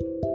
Thank you.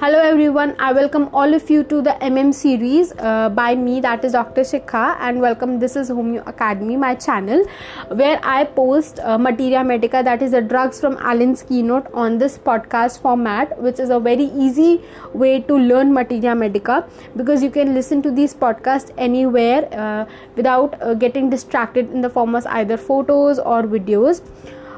Hello everyone, I welcome all of you to the MM series uh, by me, that is Dr. Shikha, and welcome. This is Homeo Academy, my channel, where I post uh, materia medica, that is the drugs from Allen's keynote, on this podcast format, which is a very easy way to learn materia medica because you can listen to these podcasts anywhere uh, without uh, getting distracted in the form of either photos or videos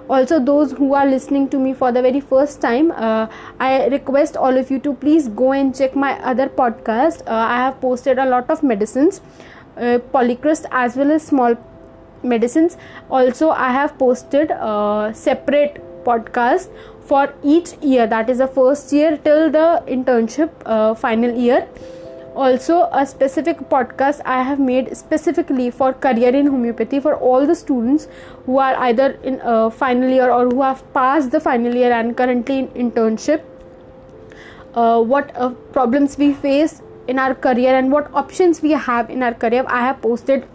also those who are listening to me for the very first time uh, i request all of you to please go and check my other podcast. Uh, i have posted a lot of medicines uh, as well as small medicines. Also i have posted uh, separate podcast for each year. That is the first year till the internship uh, final year also a specific podcast i have made specifically for career in homeopathy for all the students who are either in uh, final year or who have passed the final year and currently in internship. Uh, what uh, problems we face in our career and what options we have in our career i have posted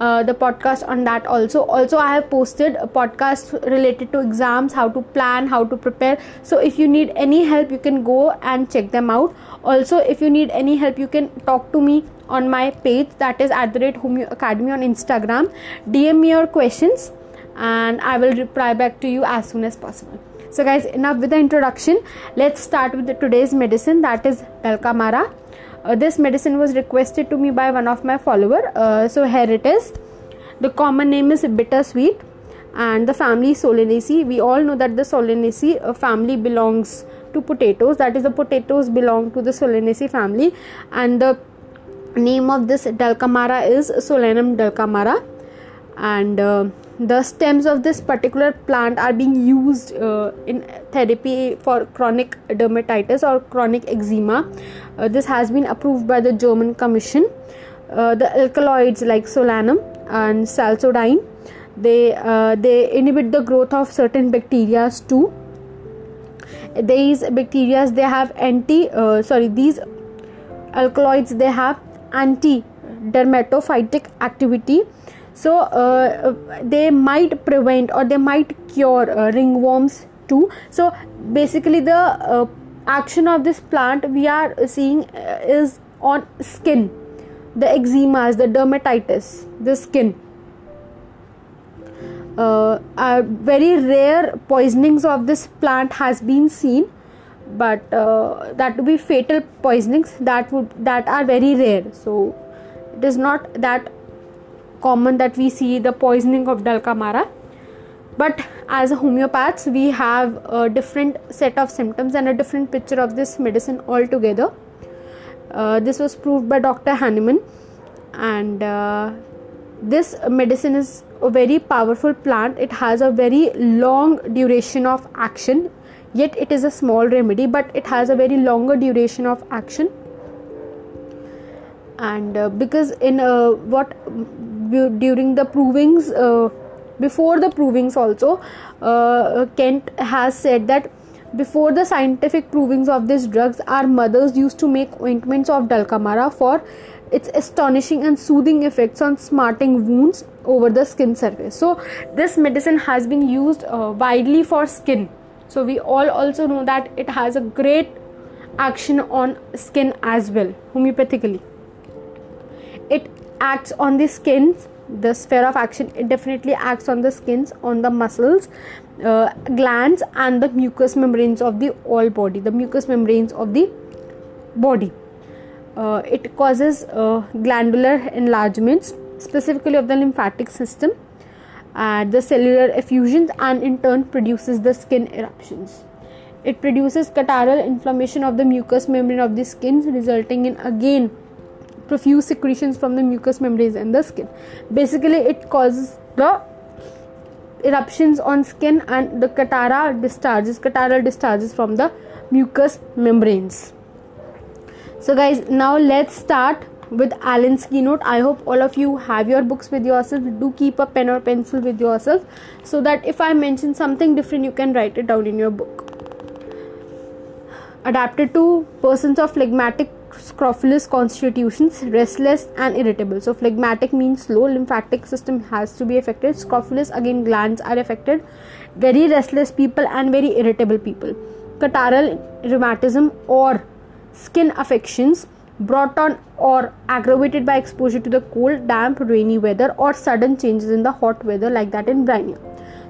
uh, the podcast on that also. Also i have posted a podcast related to exams how to plan how to prepare. So if you need any help you can go and check them out. Also if you need any help you can talk to me on my page that is at the rate homeo academy on instagram. Dm me your questions and i will reply back to you as soon as possible. So guys enough with the introduction. Let's start with the today's medicine that is Dulcamara uh, this medicine was requested to me by one of my follower. Uh, so here it is. The common name is bittersweet and the family solanaceae. We all know that the solanaceae uh, family belongs to potatoes. That is the potatoes belong to the solanaceae family. And the name of this dulcamara is solanum dulcamara. And uh, the stems of this particular plant are being used uh, in therapy for chronic dermatitis or chronic eczema. Uh, this has been approved by the german commission. Uh, the alkaloids like solanine and solasodine they uh, they inhibit the growth of certain bacteria too. These bacteria they have anti uh, sorry these alkaloids they have anti dermatophytic activity so uh, they might prevent or they might cure uh, ringworms too. So basically the uh, action of this plant we are seeing uh, is on skin. The eczemas the dermatitis the skin. Uh, very rare poisonings of this plant has been seen but uh, that would be fatal poisonings that would that are very rare. So it is not that common that we see the poisoning of dulcamara. But as a homeopaths we have a different set of symptoms and a different picture of this medicine altogether. Uh, this was proved by dr hahnemann and uh, this medicine is a very powerful plant. It has a very long duration of action. Yet it is a small remedy but it has a very longer duration of action. And uh, because in uh, what during the provings uh, before the provings also uh, kent has said that before the scientific provings of these drugs our mothers used to make ointments of dulcamara for its astonishing and soothing effects on smarting wounds over the skin surface. So this medicine has been used uh, widely for skin. So we all also know that it has a great action on skin as well homeopathically. It acts on the skins. The sphere of action it definitely acts on the skins on the muscles uh, glands and the mucous membranes of the all body the mucous membranes of the body. Uh, it causes uh, glandular enlargements specifically of the lymphatic system and the cellular effusions and in turn produces the skin eruptions. It produces catarrhal inflammation of the mucous membrane of the skin resulting in again profuse secretions from the mucous membranes and the skin. Basically, it causes the eruptions on skin and the catara discharges, catarrhal discharges from the mucous membranes. So, guys, now let's start with Allen's keynote. I hope all of you have your books with yourself. Do keep a pen or pencil with yourself so that if I mention something different, you can write it down in your book. Adapted to persons of phlegmatic scrofulous constitutions restless and irritable. So phlegmatic means slow. Lymphatic system has to be affected. Scrofulous again glands are affected. Very restless people and very irritable people. Catarrhal rheumatism or skin affections brought on or aggravated by exposure to the cold damp rainy weather or sudden changes in the hot weather like that in bryonia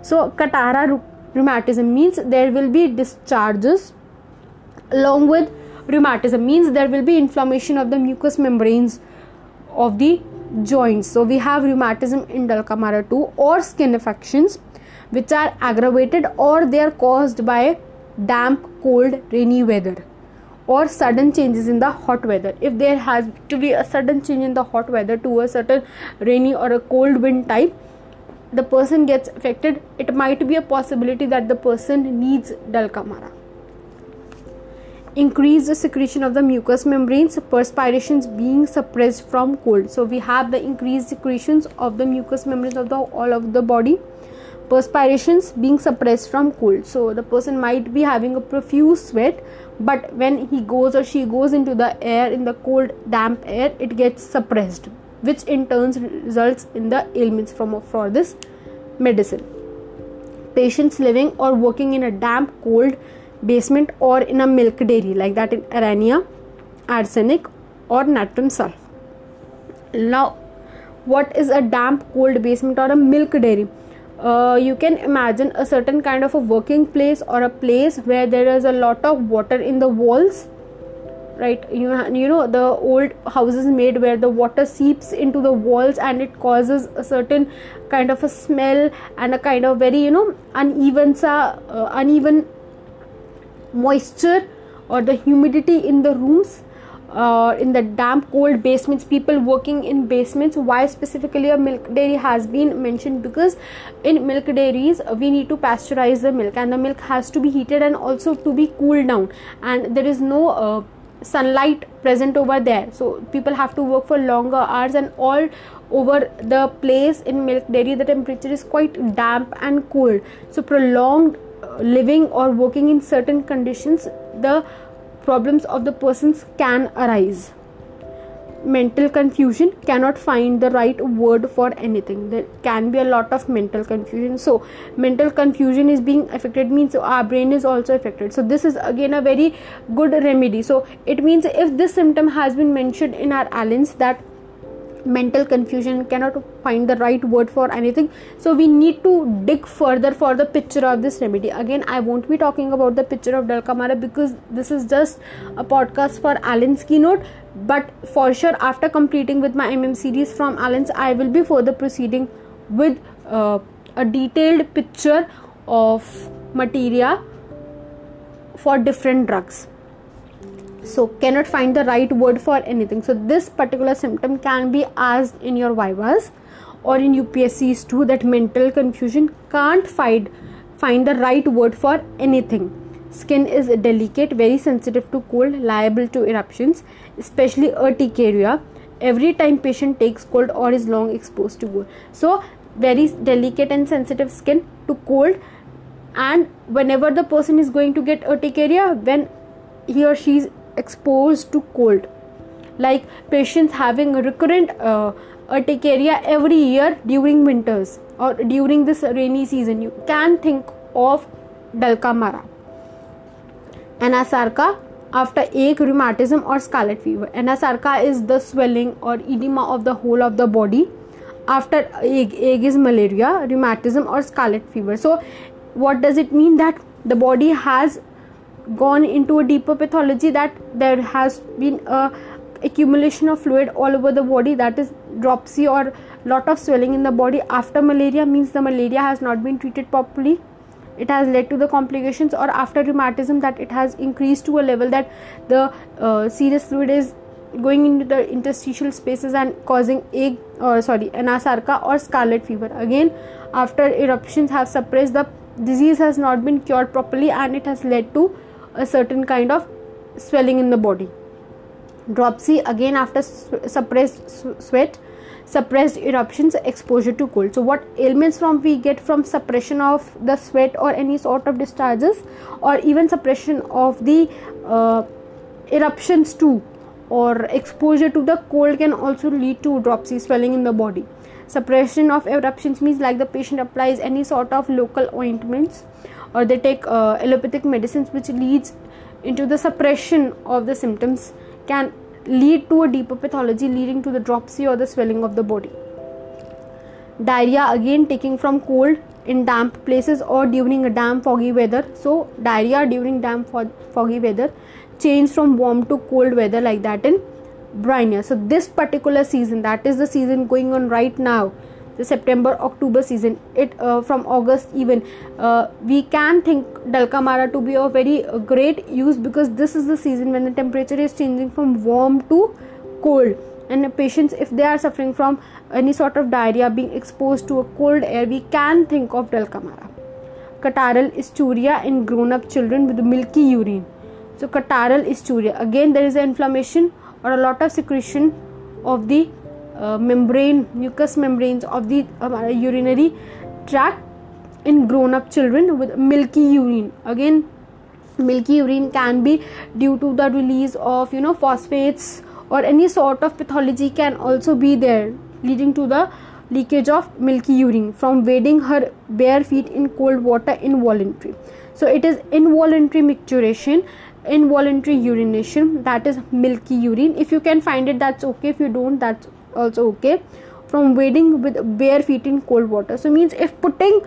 so catarrhal rheumatism means there will be discharges along with rheumatism means there will be inflammation of the mucous membranes of the joints. So we have rheumatism in dulcamara 2 or skin affections which are aggravated or they are caused by damp cold rainy weather or sudden changes in the hot weather. If there has to be a sudden change in the hot weather to a certain rainy or a cold wind type the person gets affected. It might be a possibility that the person needs dulcamara increase the secretion of the mucous membranes perspirations being suppressed from cold. So we have the increased secretions of the mucous membranes of the all of the body perspirations being suppressed from cold. So the person might be having a profuse sweat but when he goes or she goes into the air in the cold damp air it gets suppressed which in turn results in the ailments from for this medicine. Patients living or working in a damp cold basement or in a milk dairy like that in aranea arsenic or natrum sulfur. Now what is a damp cold basement or a milk dairy? Uh, you can imagine a certain kind of a working place or a place where there is a lot of water in the walls right? You, you know the old houses made where the water seeps into the walls and it causes a certain kind of a smell and a kind of very you know uneven uh, uneven moisture or the humidity in the rooms uh, in the damp cold basements people working in basements. Why specifically a milk dairy has been mentioned? Because in milk dairies we need to pasteurize the milk and the milk has to be heated and also to be cooled down. And there is no uh, sunlight present over there. So people have to work for longer hours and all over the place in milk dairy the temperature is quite damp and cold. So prolonged living or working in certain conditions the problems of the persons can arise. Mental confusion cannot find the right word for anything. There can be a lot of mental confusion. So mental confusion is being affected means our brain is also affected. So this is again a very good remedy. So it means if this symptom has been mentioned in our Allen's that mental confusion cannot find the right word for anything. So we need to dig further for the picture of this remedy. Again i won't be talking about the picture of dulcamara because this is just a podcast for allen's keynote. But for sure after completing with my mm series from allen's i will be further proceeding with uh, a detailed picture of materia for different drugs so cannot find the right word for anything. So this particular symptom can be asked in your vivas or in upscs too that mental confusion can't find find the right word for anything. Skin is delicate very sensitive to cold liable to eruptions especially urticaria. Every time patient takes cold or is long exposed to cold. So very delicate and sensitive skin to cold and whenever the person is going to get urticaria when he or she exposed to cold. Like patients having recurrent uh, urticaria every year during winters or during this rainy season. You can think of dulcamara anasarca after ague rheumatism or scarlet fever. Anasarca is the swelling or edema of the whole of the body after ague, ague is malaria rheumatism or scarlet fever. So what does it mean? That the body has gone into a deeper pathology that there has been a accumulation of fluid all over the body that is dropsy or lot of swelling in the body. After malaria means the malaria has not been treated properly. It has led to the complications or after rheumatism that it has increased to a level that the uh, serous fluid is going into the interstitial spaces and causing ache or sorry anasarca or scarlet fever. Again after eruptions have suppressed the disease has not been cured properly and it has led to a certain kind of swelling in the body. Dropsy again after suppressed sweat suppressed eruptions exposure to cold. So what ailments from we get from suppression of the sweat or any sort of discharges or even suppression of the uh, eruptions too or exposure to the cold can also lead to dropsy swelling in the body. Suppression of eruptions means like the patient applies any sort of local ointments or they take uh, allopathic medicines which leads into the suppression of the symptoms can lead to a deeper pathology leading to the dropsy or the swelling of the body. Diarrhea again taking from cold in damp places or during a damp foggy weather. So diarrhea during damp foggy weather change from warm to cold weather like that in bryonia so this particular season that is the season going on right now the september october season. It uh, from august even. Uh, we can think dulcamara to be of very uh, great use because this is the season when the temperature is changing from warm to cold. And patients if they are suffering from any sort of diarrhea being exposed to a cold air we can think of dulcamara. Catarrhal ischuria in grown up children with milky urine. So catarrhal ischuria. Again there is an inflammation or a lot of secretion of the uh, membrane mucous membranes of the uh, urinary tract in grown up children with milky urine. Again milky urine can be due to the release of you know phosphates or any sort of pathology can also be there leading to the leakage of milky urine from wading her bare feet in cold water involuntary. So it is involuntary micturition involuntary urination that is milky urine. If you can find it that's okay. If you don't that's also okay from wading with bare feet in cold water. So means if putting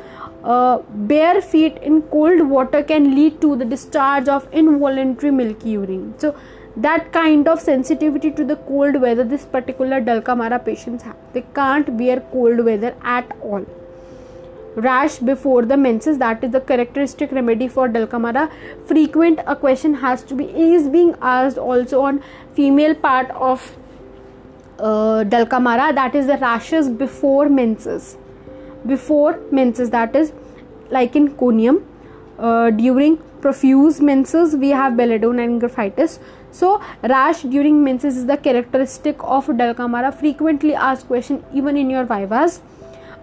uh, bare feet in cold water can lead to the discharge of involuntary milky urine. So that kind of sensitivity to the cold weather this particular dulcamara patients have. They can't bear cold weather at all. Rash before the menses that is the characteristic remedy for dulcamara frequent a question has to be is being asked also on female part of uh, dulcamara that is the rashes before menses. Before menses that is like in conium uh, during profuse menses we have belladonna and graphites. So rash during menses is the characteristic of dulcamara. Frequently asked question even in your vivas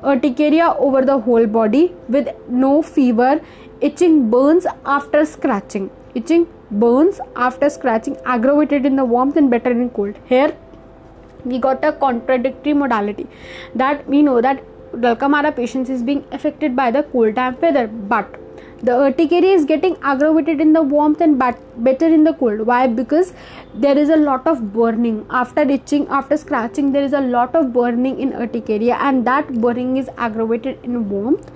urticaria over the whole body with no fever. Itching burns after scratching. Itching burns after scratching. Aggravated in the warmth and better in cold here we got a contradictory modality. That we know that dulcamara patients is being affected by the cold damp weather but the urticaria is getting aggravated in the warmth and better in the cold. Why? Because there is a lot of burning. After itching after scratching there is a lot of burning in urticaria and that burning is aggravated in warmth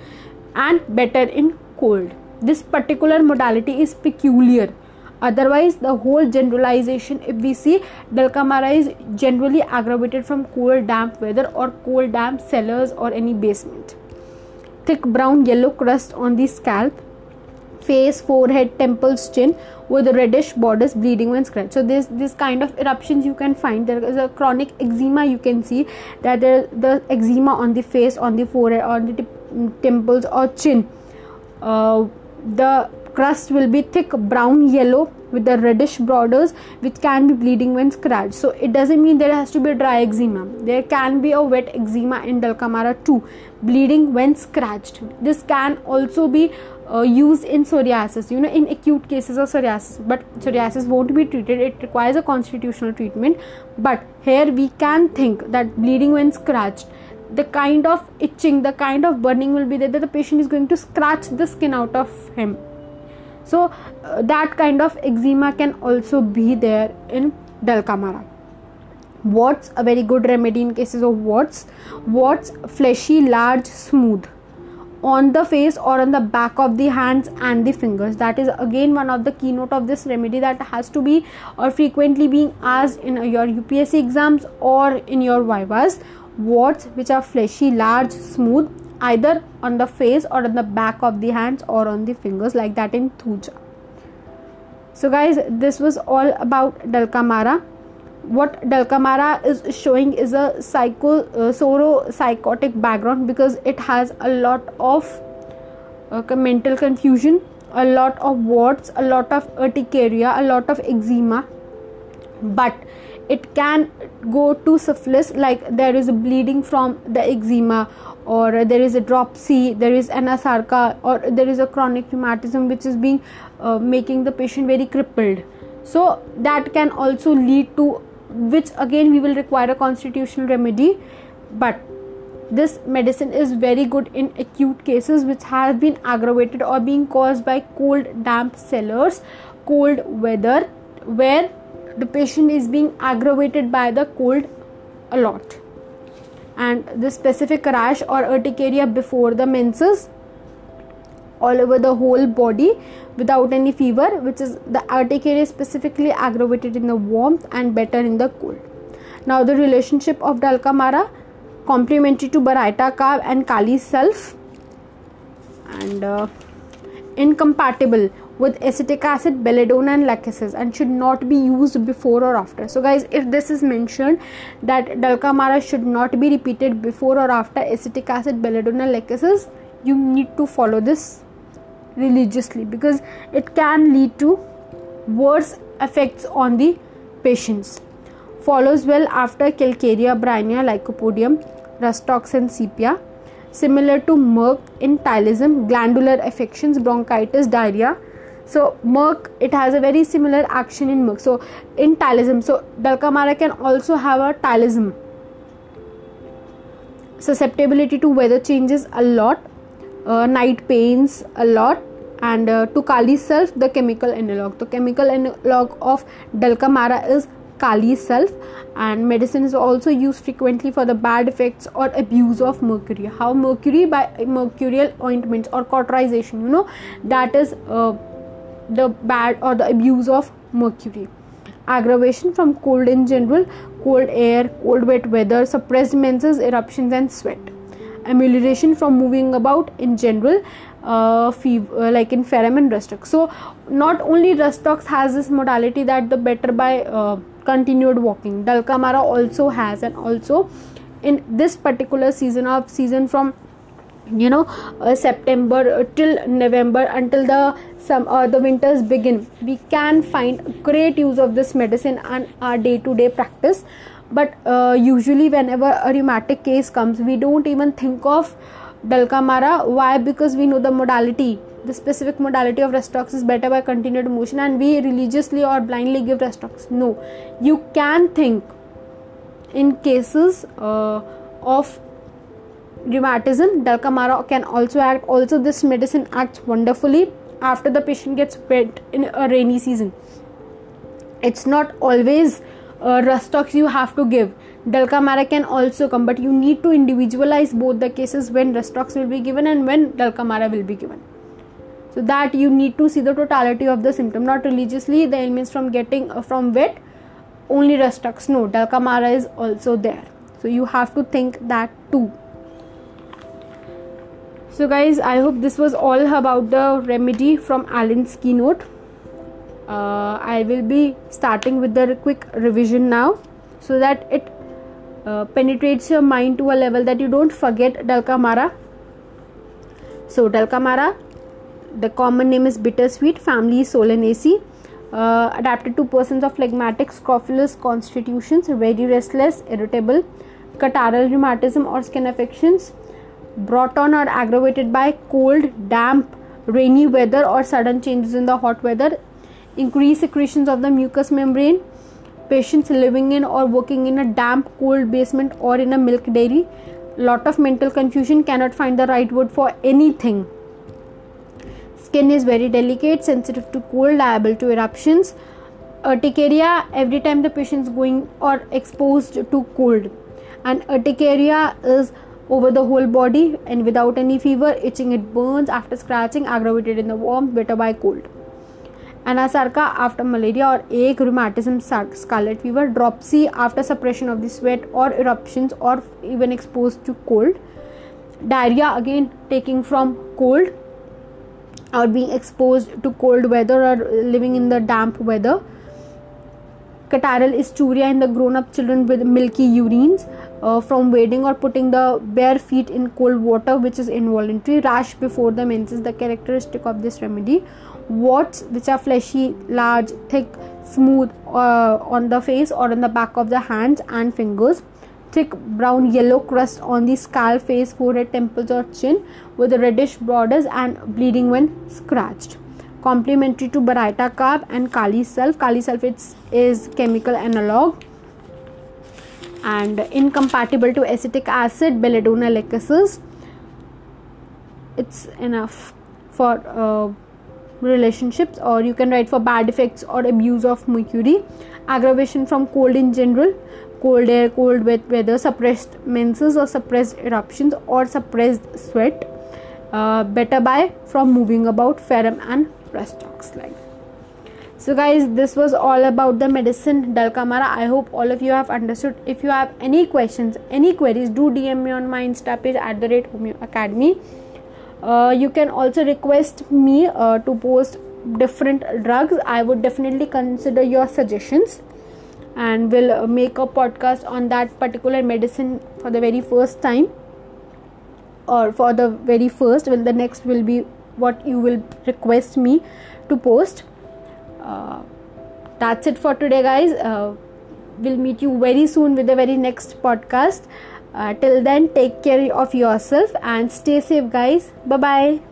and better in cold. This particular modality is peculiar otherwise the whole generalization if we see dulcamara is generally aggravated from cool damp weather or cool damp cellars or any basement. Thick brown yellow crust on the scalp face forehead temples chin with reddish borders bleeding when scratched. So this this kind of eruptions you can find. There is a chronic eczema you can see that there the eczema on the face on the forehead on the temples or chin. Uh, the crust will be thick brown yellow with the reddish borders which can be bleeding when scratched. So it doesn't mean there has to be a dry eczema. There can be a wet eczema in dulcamara too bleeding when scratched. This can also be uh, used in psoriasis you know in acute cases of psoriasis. But psoriasis won't be treated. It requires a constitutional treatment. But here we can think that bleeding when scratched the kind of itching the kind of burning will be there that the patient is going to scratch the skin out of him so uh, that kind of eczema can also be there in dulcamara warts a very good remedy in cases of warts. Warts fleshy large smooth. On the face or on the back of the hands and the fingers. That is again one of the keynote of this remedy that has to be or frequently being asked in your UPSC exams or in your vivas warts which are fleshy large smooth either on the face or on the back of the hands or on the fingers like that in thuja. So guys this was all about dulcamara what Dulcamara is showing is a psycho uh, soro psychotic background because it has a lot of uh, mental confusion a lot of warts a lot of urticaria a lot of eczema. But it can go to syphilis like there is a bleeding from the eczema or there is a dropsy there is anasarca or there is a chronic rheumatism which is being uh, making the patient very crippled. So that can also lead to which again we will require a constitutional remedy but this medicine is very good in acute cases which have been aggravated or being caused by cold damp cellars cold weather where the patient is being aggravated by the cold a lot and the specific rash or urticaria before the menses all over the whole body without any fever which is the urticaria specifically aggravated in the warmth and better in the cold. Now the relationship of dulcamara complementary to Baryta carb and Kali sulph and uh, incompatible with acetic acid, belladonna and lachesis and should not be used before or after. So guys if this is mentioned that Dulcamara should not be repeated before or after acetic acid, belladonna lachesis you need to follow this religiously because it can lead to worse effects on the patients. Follows well after Calcarea, Bryonia, Lycopodium, Rhus tox and sepia. Similar to Merc in ptyalism, glandular affections, bronchitis, diarrhea. So Merc, it has a very similar action in Merc. So in Ptyalism, so Dulcamara can also have a Ptyalism. Susceptibility to weather changes a lot, uh, night pains a lot, and uh, to Kali sulph, the chemical analog. The chemical analog of Dulcamara is Kali sulph and medicine is also used frequently for the bad effects or abuse of mercury how mercury by mercurial ointments or cauterization you know that is uh, the bad or the abuse of mercury. Aggravation from cold in general cold air cold wet weather suppressed menses eruptions and sweat. Amelioration from moving about in general uh, fever, uh, like in and rhus tox so not only rhus tox has this modality that the better by uh, continued walking. Dulcamara also has and also in this particular season of season from you know uh, september till november until the some uh, the winters begin we can find great use of this medicine on our day to day practice but uh, usually whenever a rheumatic case comes we don't even think of Dulcamara. Why? Because we know the modality. The specific modality of Rhus tox is better by continued motion, and we religiously or blindly give Rhus tox. No, you can think in cases uh, of rheumatism, Dulcamara can also act. Also, this medicine acts wonderfully after the patient gets wet in a rainy season. It's not always uh, Rhus tox you have to give Dulcamara can also come, but you need to individualize both the cases when Rhus tox will be given and when Dulcamara will be given. So that you need to see the totality of the symptom, not religiously the ailments from getting uh, from wet, only Rhus tox. No, Dulcamara is also there. So you have to think that too. So guys, I hope this was all about the remedy from allen's keynote. Uh, I will be starting with the quick revision now so that it uh, penetrates your mind to a level that you don't forget Dulcamara. So, Dulcamara, the common name is bittersweet, family Solanaceae. Uh, adapted to persons of phlegmatic, scrofulous constitutions, very restless, irritable, catarrhal rheumatism or skin affections, brought on or aggravated by cold, damp, rainy weather or sudden changes in the hot weather, increased secretions of the mucous membrane, patients living in or working in a damp cold basement or in a milk dairy lot of mental confusion cannot find the right word for anything. Skin is very delicate sensitive to cold liable to eruptions. Urticaria every time the patient is going or exposed to cold and urticaria is over the whole body and without any fever itching it burns. After scratching aggravated in the warmth better by cold. Anasarca after malaria or ague, rheumatism, scarlet fever, dropsy after suppression of the sweat or eruptions or even exposed to cold, diarrhea again taking from cold or being exposed to cold weather or living in the damp weather. Catarrhal ischuria in the grown up children with milky urines uh, from wading or putting the bare feet in cold water, which is involuntary. Rash before the menses, the characteristic of this remedy. Warts which are fleshy large thick smooth uh, on the face or on the back of the hands and fingers. Thick brown yellow crust on the scalp face forehead temples or chin with reddish borders and bleeding when scratched. Complementary to Baryta carb and Kali sulph. Kali sulph is chemical analog and incompatible to acetic acid belladonna lachesis it's enough for uh, relationships or you can write for bad effects or abuse of mercury. Aggravation from cold in general cold air cold wet weather suppressed menses or suppressed eruptions or suppressed sweat. Uh, better by from moving about ferrum and Rhus tox line so guys this was all about the medicine dulcamara i hope all of you have understood. If you have any questions any queries do dm me on my insta page at the rate homeo academy. Uh, you can also request me uh, to post different drugs. I would definitely consider your suggestions and will uh, make a podcast on that particular medicine for the very first time or for the very first. When the next will be what you will request me to post uh, that's it for today guys. Uh, we'll meet you very soon with the very next podcast. Uh, till then take care of yourself and stay safe guys. Bye bye